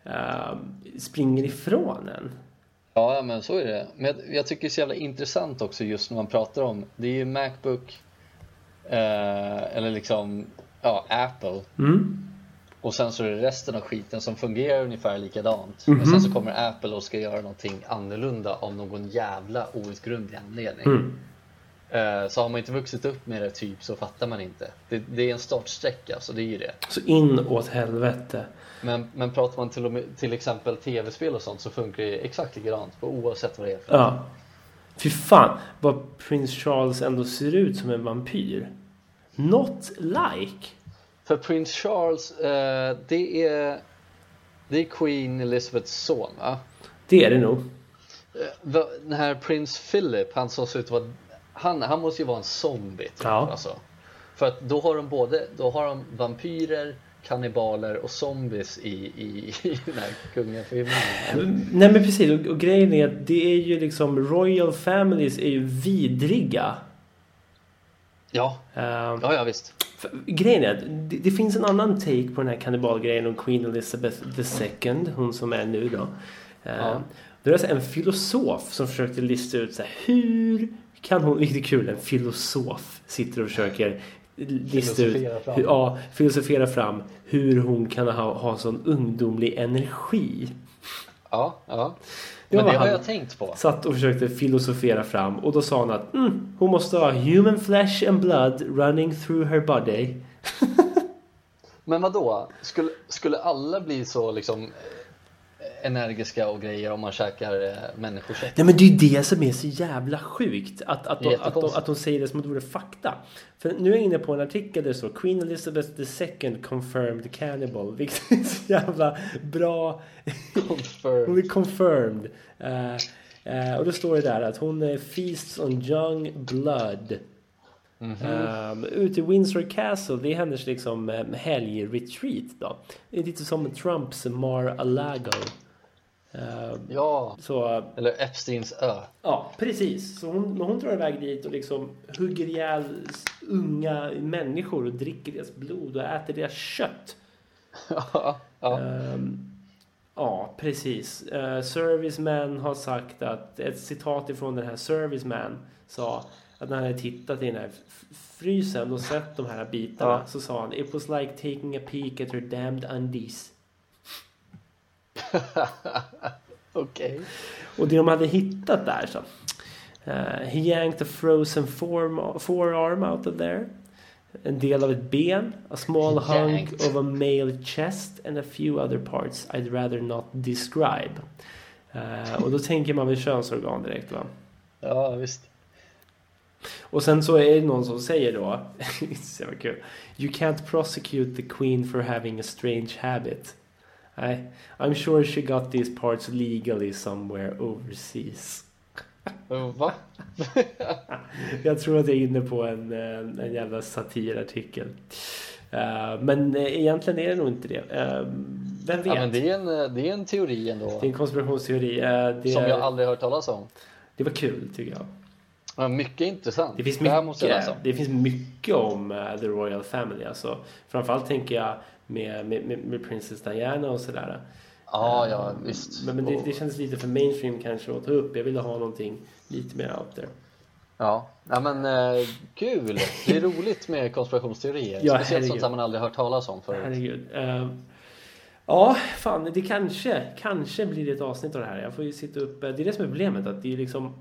eh, springer ifrån en. Ja, men så är det. Men jag, jag tycker det är så jävla intressant också just när man pratar om, det är ju Macbook, eh, eller liksom, ja, Apple. Mm. Och sen så är det resten av skiten som fungerar ungefär likadant. Men sen så kommer Apple och ska göra någonting annorlunda av någon jävla outgrundlig anledning. Mm. Eh, Så har man inte vuxit upp med det typ så fattar man inte. Det, det är en startsträcka, så det är ju det. Så in åt helvete. Men, men pratar man till, och med, till exempel tv-spel och sånt så funkar det exakt likadant på oavsett vad det är för Ja. Fy fan vad prins Charles ändå ser ut som en vampyr. Not like. För prins Charles, eh, det, är, det är Queen Elizabeths son va? Det är det nog. Eh, Den här prins Philip, han som ser ut att vara, han, han måste ju vara en zombie typ, Ja. alltså. För att då har de både, då har de vampyrer, kannibaler och zombies i, i, i den här kungafamiljen. Nej men precis och, och grejen är att det är ju liksom Royal Families är ju vidriga. Ja, Ehm, ja, ja visst. för, grejen är att det, det finns en annan take på den här kannibalgrejen om Queen Elizabeth II, hon som är nu då. Ehm, Ja. Det är alltså en filosof som försökte lista ut så här, hur kan hon, vilket är kul, en filosof sitter och försöker lista ut, hur, ja, filosofera fram hur hon kan ha, ha sån ungdomlig energi. Ja, ja. Det Men det har jag tänkt på. Satt och försökte filosofera fram och då sa hon att mm, hon måste ha human flesh and blood running through her body. Men vad då? Skulle, skulle alla bli så liksom energiska och grejer om man käkar eh, människokött? Nej men det är ju det som är så jävla sjukt. Att, att, de, att, de, att de säger det som att det vore fakta. För nu är jag inne på en artikel där det står Queen Elizabeth II confirmed cannibal. Vilket är så jävla bra. Hon Confirmed. är confirmed. Eh, eh, och då står det där att hon är feasts on young blood. Um, ute i Windsor Castle, det är hennes liksom um, helgretreat då. Det är lite som Trumps Mar-a-Lago. Um, Ja, så eller Epsteins ö. Ja, precis. Så hon, men hon drar iväg dit och liksom hugger ihjäl unga människor och dricker deras blod och äter deras kött. ja, ja. Ehm, ja, precis. Uh, serviceman har sagt att ett citat ifrån den här serviceman sa att när han hade tittat i den här frysen och sett de här bitarna Ja. så sa han It was like taking a peek at her damned undies. Okej. Och det de hade hittat där så. Uh, he yanked a frozen form, forearm out of there. en del av ett ben, a small hunk Yanked. of a male chest and a few other parts I'd rather not describe. Eh, och då tänker man väl könsorgan direkt va? Ja, visst. Och sen så är det någon som säger då, så kul. You can't prosecute the queen for having a strange habit. I, I'm sure she got these parts legally somewhere overseas. Va? Jag tror att jag är inne på en, en, en jävla satirartikel. Eh, men eh, egentligen är det nog inte det. Eh, vem vet? Ja, men det är en, det är en teori ändå. Det är en konspirationsteori. Eh, det, Som jag aldrig hört talas om. det var kul tycker jag. Ja, mycket intressant. Det finns mycket, om. det finns mycket om eh, The Royal Family. Alltså, framförallt tänker jag med, med, med, Princess Diana och sådär. Ja, ja, visst. Men, men det, det känns lite för mainstream kanske att ta upp. Jag ville ha någonting lite mer out there. Ja, ja men eh, kul. Det är roligt med konspirationsteorier. Ja, Speciellt sånt herregud. där man aldrig hört talas om förut. Herregud. Eh, ja, fan, det kanske, kanske blir det ett avsnitt av det här. Jag får ju sitta upp. eh, Det är det som är problemet. Att det är liksom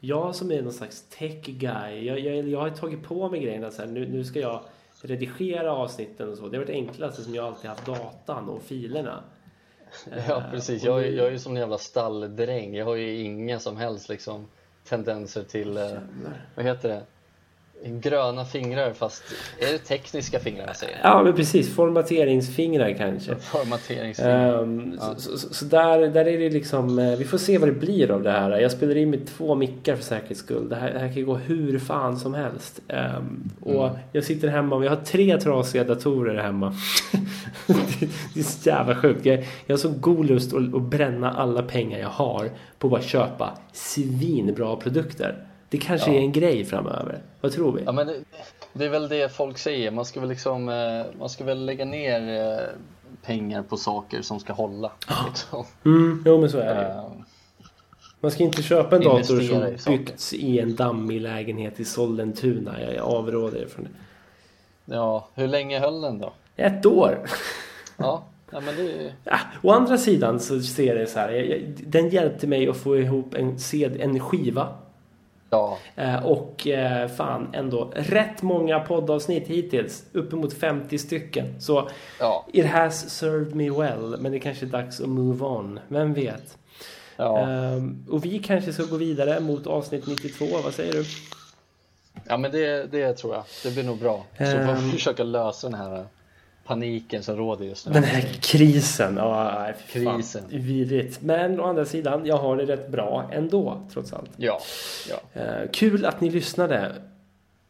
jag som är någon slags tech guy. Jag, jag, jag har tagit på mig grejerna så här. Nu, nu ska jag redigera avsnitten och så. Det har varit enklast som jag alltid haft datan och filerna. Ja, Eh, precis. Jag, är- jag är ju som en jävla stalldräng. Jag har ju inga som helst liksom, tendenser till, eh, vad heter det, gröna fingrar fast är det tekniska fingrar jag säger? Ja, men precis. Formateringsfingrar kanske. Formateringsfingrar. Ehm, så, så, så, så där, där är det liksom, eh, vi får se vad det blir av det här. Jag spelar in med två mickar för säkerhets skull. Det här, det här kan gå hur fan som helst. Ehm, och Mm. jag sitter hemma och jag har tre trasiga datorer hemma. det, det är så jävla sjukt. Jag, jag har så god lust att, att bränna alla pengar jag har på att bara köpa svinbra produkter. Det kanske Ja. är en grej framöver. Vad tror vi? Ja, men det, det är väl det folk säger. Man ska väl, liksom, eh, man ska väl lägga ner eh, pengar på saker som ska hålla. Liksom. Mm, jo men så är det. Eh, Man ska inte köpa en dator som i byggts i en dammig lägenhet i Sollentuna. Jag avråder från det. Ja, hur länge höll den då? Ett år! Ja, ja men det Ja, å andra sidan så ser det så här. Jag, jag, den hjälpte mig att få ihop en, CD, en skiva. Ja, Eh, och eh, fan ändå rätt många poddavsnitt hittills. Uppemot 50 stycken. Så ja, it has served me well. Men det kanske är dags att move on. Vem vet? ja. Ehm, och vi kanske ska gå vidare mot avsnitt 92. Vad säger du? ja men det, det tror jag. Det blir nog bra. Så får Ehm. vi försöka lösa den här paniken som råder just nu. Den här krisen. Ja, fan. Krisen. Vidrigt. Men å andra sidan, jag har det rätt bra ändå, trots allt. Ja, ja. Eh, kul att ni lyssnade.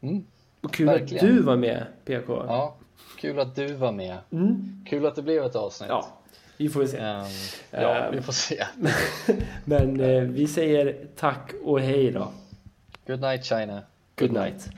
Mm. Och kul Verkligen. att du var med, PK. ja. Kul att du var med. Mm. Kul att det blev ett avsnitt. Ja, vi får se. Ehm, ja, Ehm. vi får se. Men eh, vi säger tack och hej då. Good night China. Good night.